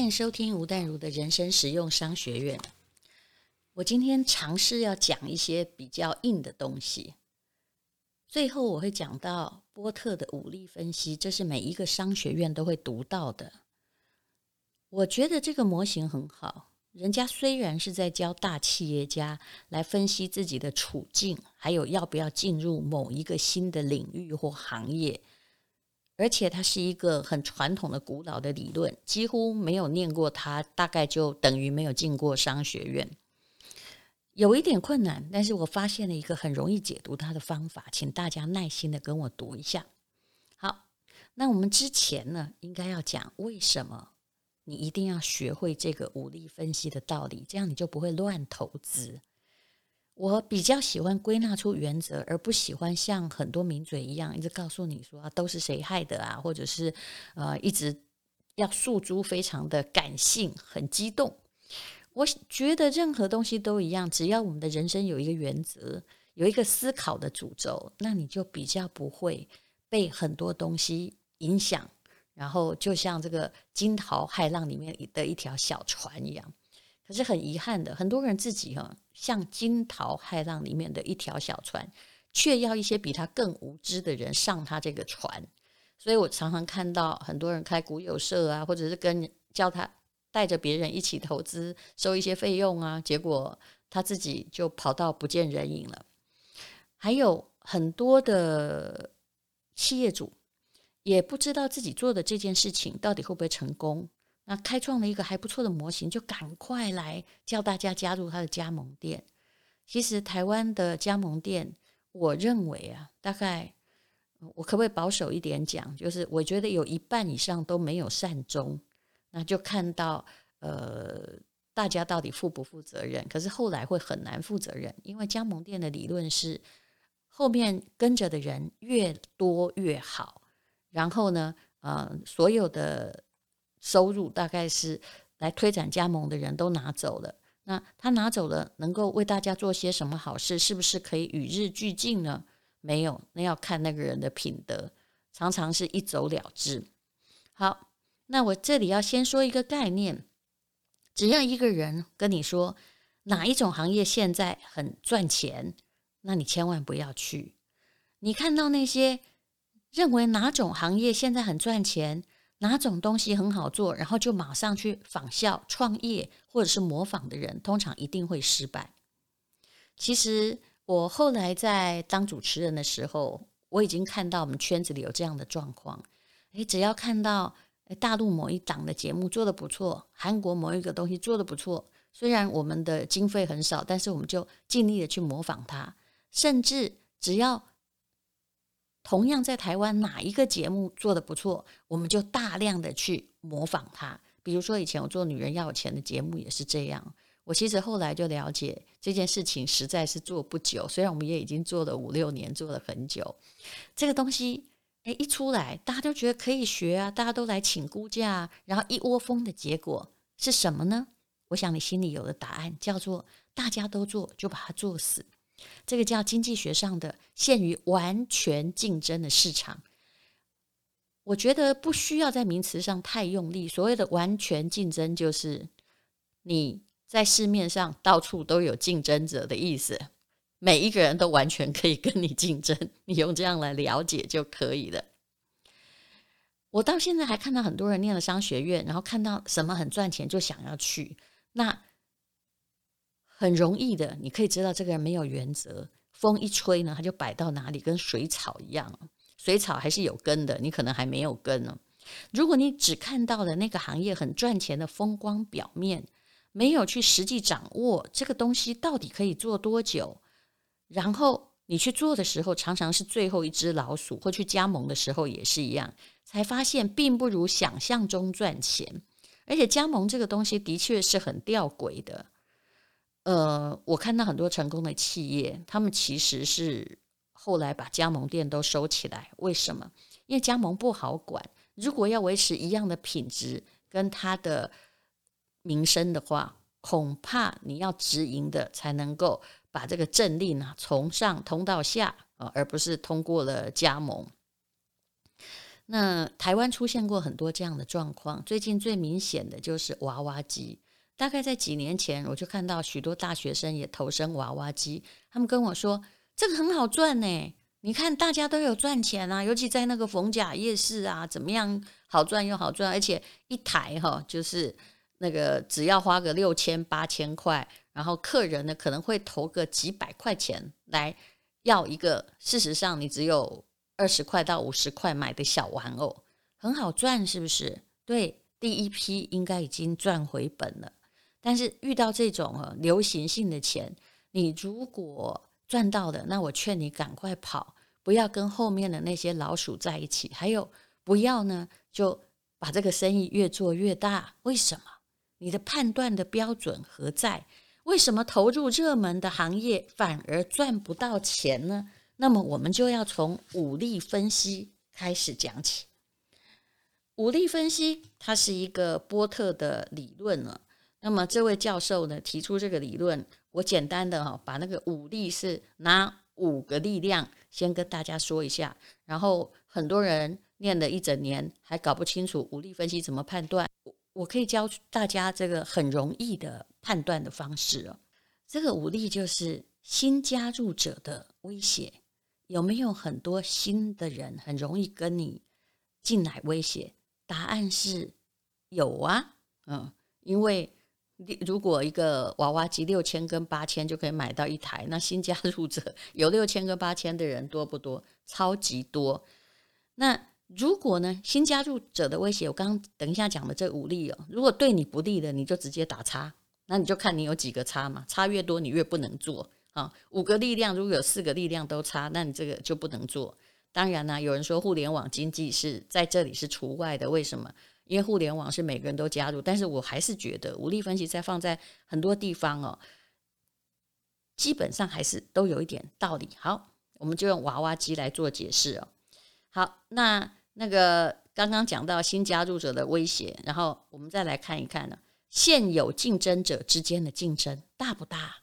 欢迎收听吴淡如的人生实用商学院。我今天尝试要讲一些比较硬的东西，最后我会讲到波特的五力分析，这是每一个商学院都会读到的。我觉得这个模型很好，人家虽然是在教大企业家来分析自己的处境，还有要不要进入某一个新的领域或行业。而且它是一个很传统的、古老的理论，几乎没有念过它，大概就等于没有进过商学院。有一点困难，但是我发现了一个很容易解读它的方法，请大家耐心的跟我读一下。好，那我们之前呢，应该要讲为什么你一定要学会这个五力分析的道理，这样你就不会乱投资。我比较喜欢归纳出原则，而不喜欢像很多名嘴一样一直告诉你说啊，都是谁害的啊，或者是呃一直要诉诸非常的感性、很激动。我觉得任何东西都一样，只要我们的人生有一个原则，有一个思考的主轴，那你就比较不会被很多东西影响。然后就像这个惊涛骇浪里面的一条小船一样。可是很遗憾的，很多人自己哈。像惊涛骇浪里面的一条小船，却要一些比他更无知的人上他这个船。所以我常常看到很多人开股友社啊，或者是跟叫他带着别人一起投资，收一些费用啊，结果他自己就跑到不见人影了。还有很多的企业主也不知道自己做的这件事情到底会不会成功。那开创了一个还不错的模型，就赶快来叫大家加入他的加盟店。其实台湾的加盟店，我认为啊，大概我可不可以保守一点讲，就是我觉得有一半以上都没有善终。那就看到呃，大家到底负不负责任？可是后来会很难负责任，因为加盟店的理论是后面跟着的人越多越好。然后呢，呃，所有的。收入大概是来推展加盟的人都拿走了，那他拿走了，能够为大家做些什么好事？是不是可以与日俱进呢？没有，那要看那个人的品德，常常是一走了之。好，那我这里要先说一个概念，只要一个人跟你说哪一种行业现在很赚钱，那你千万不要去。你看到那些认为哪种行业现在很赚钱，哪种东西很好做，然后就马上去仿效、创业或者是模仿的人，通常一定会失败。其实我后来在当主持人的时候，我已经看到我们圈子里有这样的状况。诶，只要看到大陆某一档的节目做得不错，韩国某一个东西做得不错，虽然我们的经费很少，但是我们就尽力的去模仿它，甚至只要。同样在台湾哪一个节目做得不错，我们就大量的去模仿它。比如说以前我做《女人要有钱》的节目也是这样。我其实后来就了解这件事情实在是做不久，虽然我们也已经做了五六年，做了很久。这个东西诶一出来，大家都觉得可以学啊，大家都来请估价，然后一窝蜂的结果是什么呢？我想你心里有了答案，叫做大家都做，就把它做死。这个叫经济学上的限于完全竞争的市场。我觉得不需要在名词上太用力。所谓的完全竞争，就是你在市面上到处都有竞争者的意思，每一个人都完全可以跟你竞争。你用这样来了解就可以了。我到现在还看到很多人念了商学院，然后看到什么很赚钱就想要去。那很容易的，你可以知道这个人没有原则，风一吹呢，他就摆到哪里，跟水草一样。水草还是有根的，你可能还没有根呢。如果你只看到了那个行业很赚钱的风光表面，没有去实际掌握这个东西到底可以做多久，然后你去做的时候，常常是最后一只老鼠，或去加盟的时候也是一样，才发现并不如想象中赚钱。而且加盟这个东西的确是很吊诡的。呃，我看到很多成功的企业，他们其实是后来把加盟店都收起来。为什么？因为加盟不好管。如果要维持一样的品质跟它的名声的话，恐怕你要直营的才能够把这个政令呢从上通到下啊，而不是通过了加盟。那台湾出现过很多这样的状况，最近最明显的就是娃娃机。大概在几年前，我就看到许多大学生也投身娃娃机，他们跟我说：“这个很好赚呢，你看大家都有赚钱啊，尤其在那个逢甲夜市啊，怎么样好赚又好赚，而且一台哈就是那个只要花个六千八千块，然后客人呢可能会投个几百块钱来要一个，事实上你只有。”二十块到五十块买的小玩偶很好赚，是不是？对，第一批应该已经赚回本了。但是遇到这种流行性的钱，你如果赚到了，那我劝你赶快跑，不要跟后面的那些老鼠在一起。还有，不要呢，就把这个生意越做越大。为什么？你的判断的标准何在？为什么投入热门的行业反而赚不到钱呢？那么我们就要从五力分析开始讲起。五力分析它是一个波特的理论了。那么这位教授呢提出这个理论，我简单的哈把那个五力是哪五个力量先跟大家说一下。然后很多人念了一整年还搞不清楚五力分析怎么判断，我可以教大家这个很容易的判断的方式哦。这个五力就是新加入者的威胁。有没有很多新的人很容易跟你进来威胁？答案是有啊，嗯，因为如果一个娃娃机六千跟八千就可以买到一台，那新加入者 有六千跟八千的人多不多？超级多。那如果呢，新加入者的威胁，我刚刚等一下讲的这五力哦，如果对你不利的，你就直接打叉，那你就看你有几个叉嘛，叉越多你越不能做。啊，五个力量如果有四个力量都差，那你这个就不能做。当然呢，有人说互联网经济是在这里是除外的，为什么？因为互联网是每个人都加入，但是我还是觉得武力分析在放在很多地方哦，基本上还是都有一点道理。好，我们就用娃娃机来做解释哦。好，那那个刚刚讲到新加入者的威胁，然后我们再来看一看呢，现有竞争者之间的竞争大不大？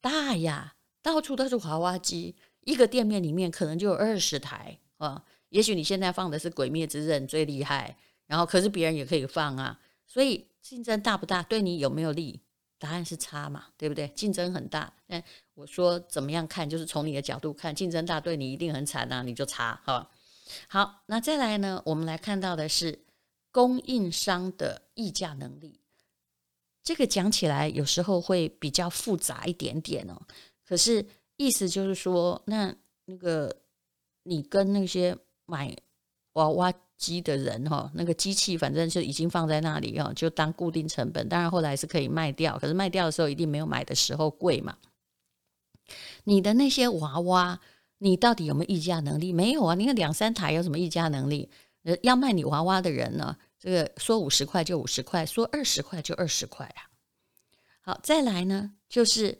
大呀，到处都是娃娃机，一个店面里面可能就有二十台啊。也许你现在放的是《鬼灭之刃》最厉害，然后可是别人也可以放啊。所以竞争大不大？对你有没有利？答案是差嘛，对不对？竞争很大。那我说怎么样看？就是从你的角度看，竞争大对你一定很惨啊，你就差哈。好，那再来呢？我们来看到的是供应商的议价能力。这个讲起来有时候会比较复杂一点点哦，可是意思就是说，那那个你跟那些买娃娃机的人哈，那个机器反正就已经放在那里哈，就当固定成本，当然后来是可以卖掉，可是卖掉的时候一定没有买的时候贵嘛。你的那些娃娃，你到底有没有议价能力？没有啊，你看两三台有什么议价能力？呃，要卖你娃娃的人呢？这个说五十块就五十块，说二十块就二十块啊。好，再来呢，就是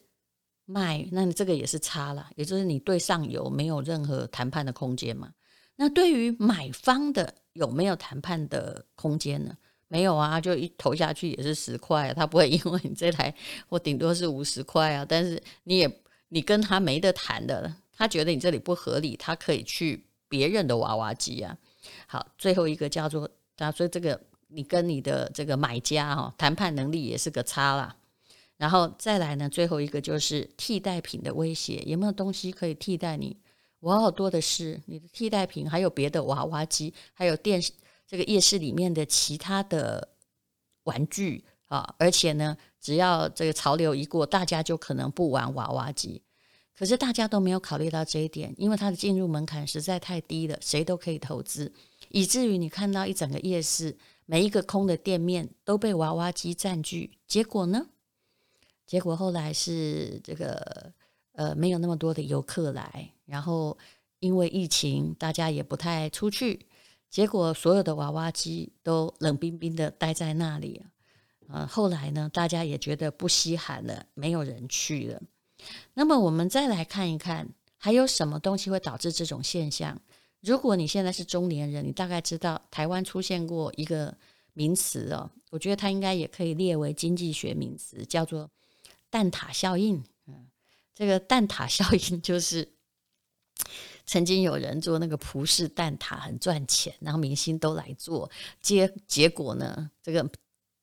卖，那你这个也是差了，也就是你对上游没有任何谈判的空间嘛。那对于买方的有没有谈判的空间呢？没有啊，就一投下去也是十块啊，他不会因为你这台我顶多是五十块啊，但是你也你跟他没得谈的，他觉得你这里不合理，他可以去别人的娃娃机啊。好，最后一个叫做。他说：“这个你跟你的这个买家哈谈判能力也是个差啦，然后再来呢，最后一个就是替代品的威胁，有没有东西可以替代你？我好多的是你的替代品，还有别的娃娃机，还有电视这个夜市里面的其他的玩具啊，而且呢，只要这个潮流一过，大家就可能不玩娃娃机。可是大家都没有考虑到这一点，因为它的进入门槛实在太低了，谁都可以投资。”以至于你看到一整个夜市，每一个空的店面都被娃娃机占据。结果呢？结果后来是这个呃，没有那么多的游客来，然后因为疫情，大家也不太出去，结果所有的娃娃机都冷冰冰的待在那里。呃，后来呢，大家也觉得不稀罕了，没有人去了。那么我们再来看一看，还有什么东西会导致这种现象？如果你现在是中年人，你大概知道台湾出现过一个名词哦，我觉得它应该也可以列为经济学名词，叫做蛋塔效应。嗯，这个蛋塔效应就是曾经有人做那个葡式蛋挞很赚钱，然后明星都来做，结结果呢，这个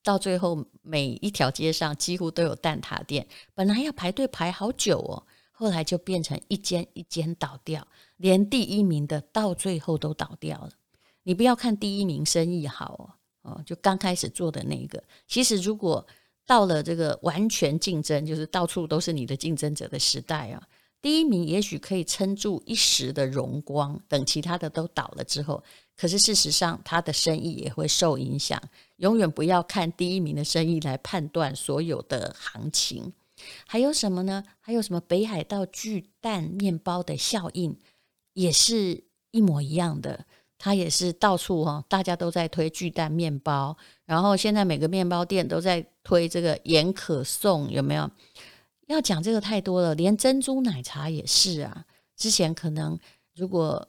到最后每一条街上几乎都有蛋挞店，本来要排队排好久哦，后来就变成一间一间倒掉，连第一名的到最后都倒掉了。你不要看第一名生意好哦，哦，就刚开始做的那个，其实如果到了这个完全竞争，就是到处都是你的竞争者的时代啊。第一名也许可以撑住一时的荣光，等其他的都倒了之后，可是事实上他的生意也会受影响。永远不要看第一名的生意来判断所有的行情。还有什么呢？还有什么北海道巨蛋面包的效应，也是一模一样的。它也是到处哈，大家都在推巨蛋面包，然后现在每个面包店都在推这个盐可颂，有没有？要讲这个太多了，连珍珠奶茶也是啊。之前可能如果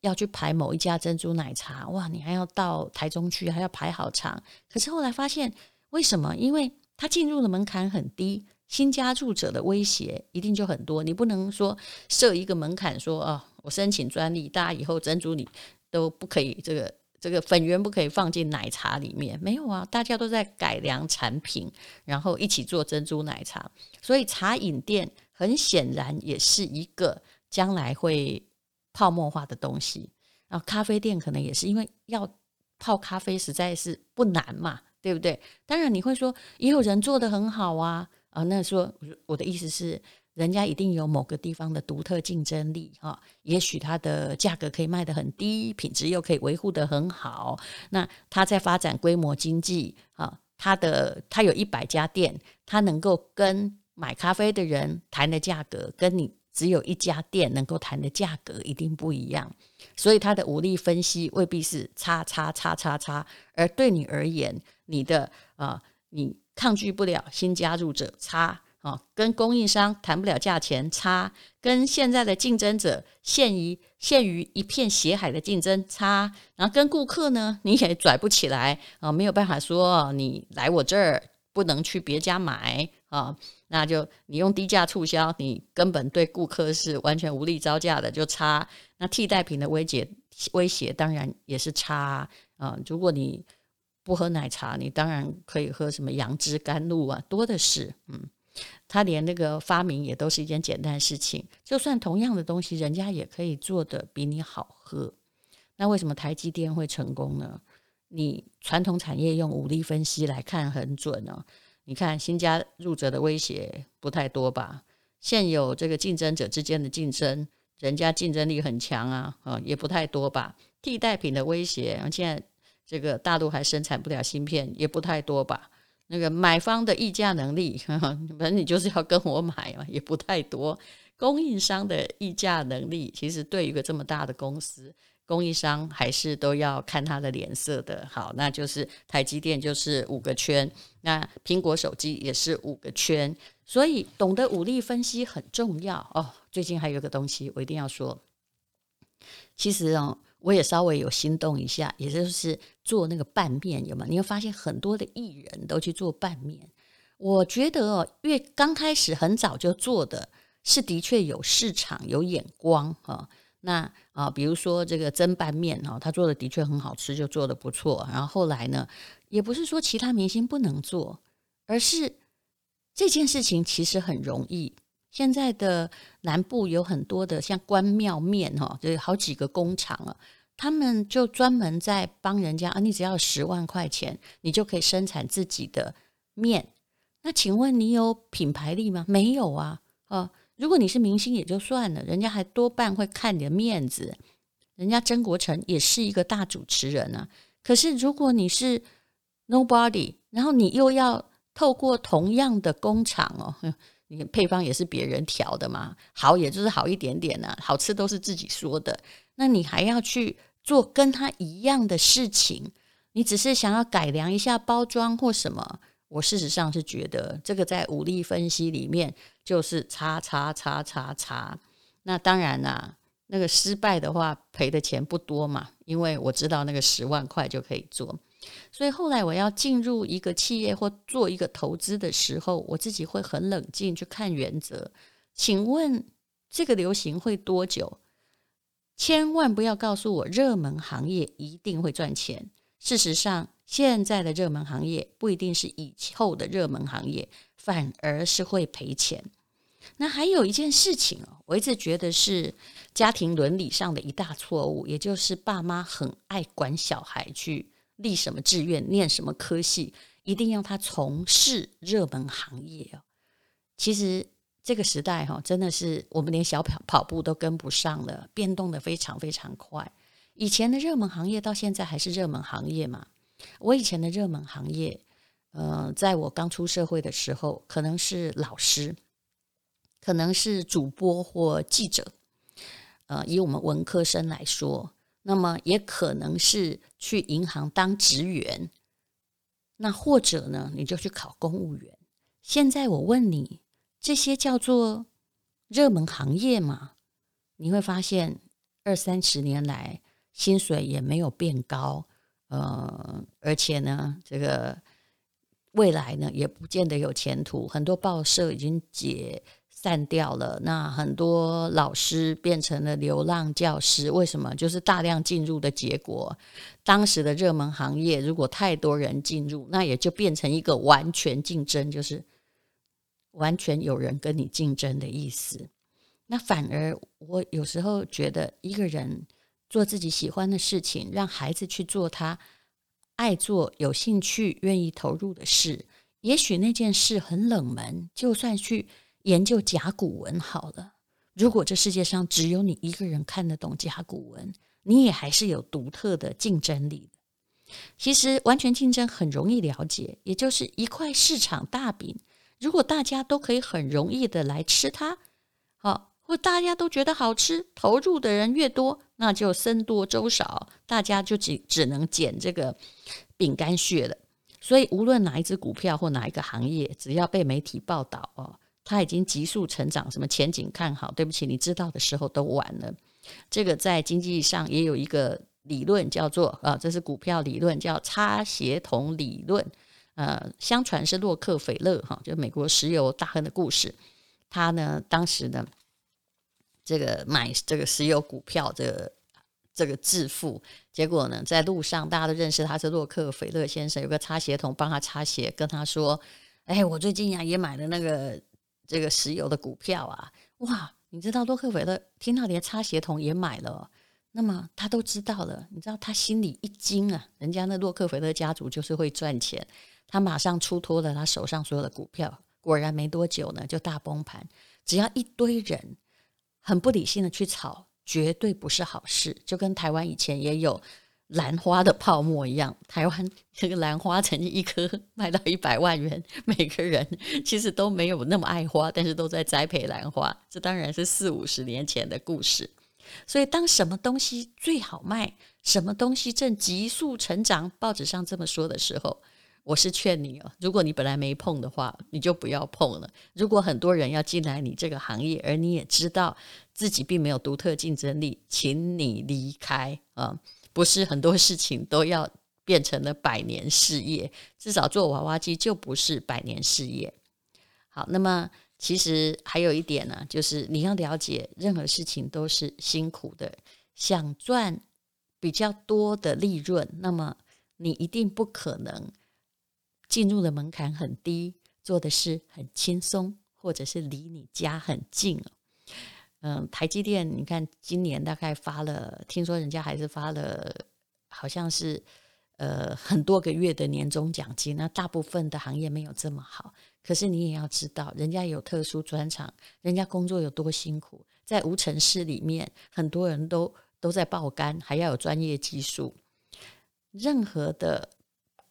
要去排某一家珍珠奶茶，哇，你还要到台中去，还要排好长。可是后来发现，为什么？因为它进入的门槛很低，新加入者的威胁一定就很多。你不能说设一个门槛，说啊、哦，我申请专利，大家以后珍珠你都不可以这个。这个粉圆不可以放进奶茶里面，没有啊，大家都在改良产品，然后一起做珍珠奶茶。所以茶饮店很显然也是一个将来会泡沫化的东西。然后咖啡店可能也是，因为要泡咖啡实在是不难嘛，对不对？当然你会说也有人做得很好啊，啊，那说我的意思是。人家一定有某个地方的独特竞争力哈，也许它的价格可以卖得很低，品质又可以维护得很好。那它在发展规模经济啊，它的它有一百家店，它能够跟买咖啡的人谈的价格，跟你只有一家店能够谈的价格一定不一样。所以它的武力分析未必是叉叉叉叉叉，而对你而言，你的啊，你抗拒不了新加入者叉。哦，跟供应商谈不了价钱差，跟现在的竞争者陷于陷于一片血海的竞争差，然后跟顾客呢，你也拽不起来啊，没有办法说你来我这儿不能去别家买啊，那就你用低价促销，你根本对顾客是完全无力招架的，就差。那替代品的威胁威胁当然也是差啊。如果你不喝奶茶，你当然可以喝什么杨枝甘露啊，多的是，嗯。他连那个发明也都是一件简单事情，就算同样的东西，人家也可以做得比你好喝。那为什么台积电会成功呢？你传统产业用武力分析来看很准哦。你看新加入者的威胁不太多吧？现有这个竞争者之间的竞争，人家竞争力很强啊，啊也不太多吧？替代品的威胁，现在这个大陆还生产不了芯片，也不太多吧？那个买方的议价能力，反正你就是要跟我买嘛，也不太多。供应商的议价能力，其实对于一个这么大的公司，供应商还是都要看他的脸色的。好，那就是台积电就是五个圈，那苹果手机也是五个圈，所以懂得武力分析很重要哦。最近还有一个东西，我一定要说，其实哦。我也稍微有心动一下，也就是做那个拌面，有吗？你会发现很多的艺人都去做拌面。我觉得哦，越刚开始很早就做的是的确有市场、有眼光哈。那啊，比如说这个蒸拌面哈，他做的的确很好吃，就做的不错。然后后来呢，也不是说其他明星不能做，而是这件事情其实很容易。现在的南部有很多的像关庙面哈，就有好几个工厂啊，他们就专门在帮人家啊，你只要十万块钱，你就可以生产自己的面。那请问你有品牌力吗？没有啊，啊，如果你是明星也就算了，人家还多半会看你的面子。人家曾国城也是一个大主持人啊，可是如果你是 nobody，然后你又要透过同样的工厂哦。配方也是别人调的嘛，好也就是好一点点呢、好吃都是自己说的。那你还要去做跟他一样的事情，你只是想要改良一下包装或什么？我事实上是觉得这个在武力分析里面就是叉叉叉叉叉。那当然啦、那个失败的话赔的钱不多嘛，因为我知道那个十万块就可以做。所以后来我要进入一个企业或做一个投资的时候，我自己会很冷静去看原则。请问这个流行会多久？千万不要告诉我热门行业一定会赚钱。事实上，现在的热门行业不一定是以后的热门行业，反而是会赔钱。那还有一件事情哦，我一直觉得是家庭伦理上的一大错误，也就是爸妈很爱管小孩去立什么志愿、念什么科系，一定要他从事热门行业哦。其实这个时代哈，真的是我们连小跑跑步都跟不上了，变动的非常非常快。以前的热门行业到现在还是热门行业嘛？我以前的热门行业，呃，在我刚出社会的时候，可能是老师。可能是主播或记者，呃，以我们文科生来说，那么也可能是去银行当职员，那或者呢，你就去考公务员。现在我问你，这些叫做热门行业吗？你会发现二三十年来薪水也没有变高，呃，而且呢，这个未来呢也不见得有前途。很多报社已经解。散掉了，那很多老师变成了流浪教师，为什么？就是大量进入的结果。当时的热门行业，如果太多人进入，那也就变成一个完全竞争，就是完全有人跟你竞争的意思。那反而我有时候觉得，一个人做自己喜欢的事情，让孩子去做他爱做、有兴趣、愿意投入的事，也许那件事很冷门，就算去。研究甲骨文好了。如果这世界上只有你一个人看得懂甲骨文，你也还是有独特的竞争力。其实完全竞争很容易了解，也就是一块市场大饼。如果大家都可以很容易的来吃它，好，或大家都觉得好吃，投入的人越多，那就僧多粥少，大家就只只能捡这个饼干屑了。所以无论哪一只股票或哪一个行业，只要被媒体报道哦。他已经急速成长，什么前景看好？对不起，你知道的时候都晚了。这个在经济上也有一个理论叫做啊，这是股票理论，叫擦鞋童理论。呃，相传是洛克菲勒哈，就美国石油大亨的故事。他呢，当时呢，这个买这个石油股票，这个这个致富，结果呢，在路上大家都认识他是洛克菲勒先生，有个擦鞋童帮他擦鞋，跟他说：“哎，我最近呀也买了那个。”这个石油的股票啊，哇！你知道洛克菲勒听到连擦鞋桶也买了，那么他都知道了。你知道他心里一惊啊，人家那洛克菲勒家族就是会赚钱，他马上出脱了他手上所有的股票，果然没多久呢就大崩盘。只要一堆人很不理性的去炒，绝对不是好事。就跟台湾以前也有。兰花的泡沫一样，台湾这个兰花曾经一颗卖到一百万元，每个人其实都没有那么爱花，但是都在栽培兰花。这当然是四五十年前的故事。所以，当什么东西最好卖，什么东西正急速成长，报纸上这么说的时候，我是劝你哦，如果你本来没碰的话，你就不要碰了。如果很多人要进来你这个行业，而你也知道自己并没有独特竞争力，请你离开啊。不是很多事情都要变成了百年事业，至少做娃娃机就不是百年事业。好，那么其实还有一点呢，就是你要了解，任何事情都是辛苦的。想赚比较多的利润，那么你一定不可能进入的门槛很低，做的事很轻松，或者是离你家很近。嗯，台积电，你看今年大概发了，听说人家还是发了，好像是呃很多个月的年终奖金。那大部分的行业没有这么好，可是你也要知道，人家有特殊专长，人家工作有多辛苦，在无尘室里面，很多人都都在爆肝，还要有专业技术。任何的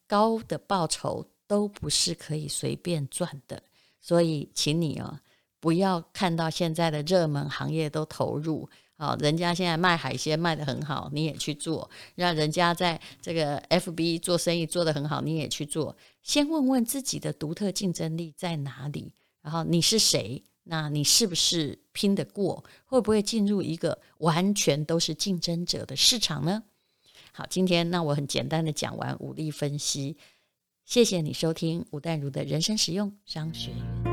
高的报酬都不是可以随便赚的，所以请你哦。不要看到现在的热门行业都投入，好，人家现在卖海鲜卖得很好，你也去做；让人家在这个 FB 做生意做得很好，你也去做。先问问自己的独特竞争力在哪里，然后你是谁？那你是不是拼得过？会不会进入一个完全都是竞争者的市场呢？好，今天那我很简单的讲完武力分析，谢谢你收听吴淡如的人生实用商学院。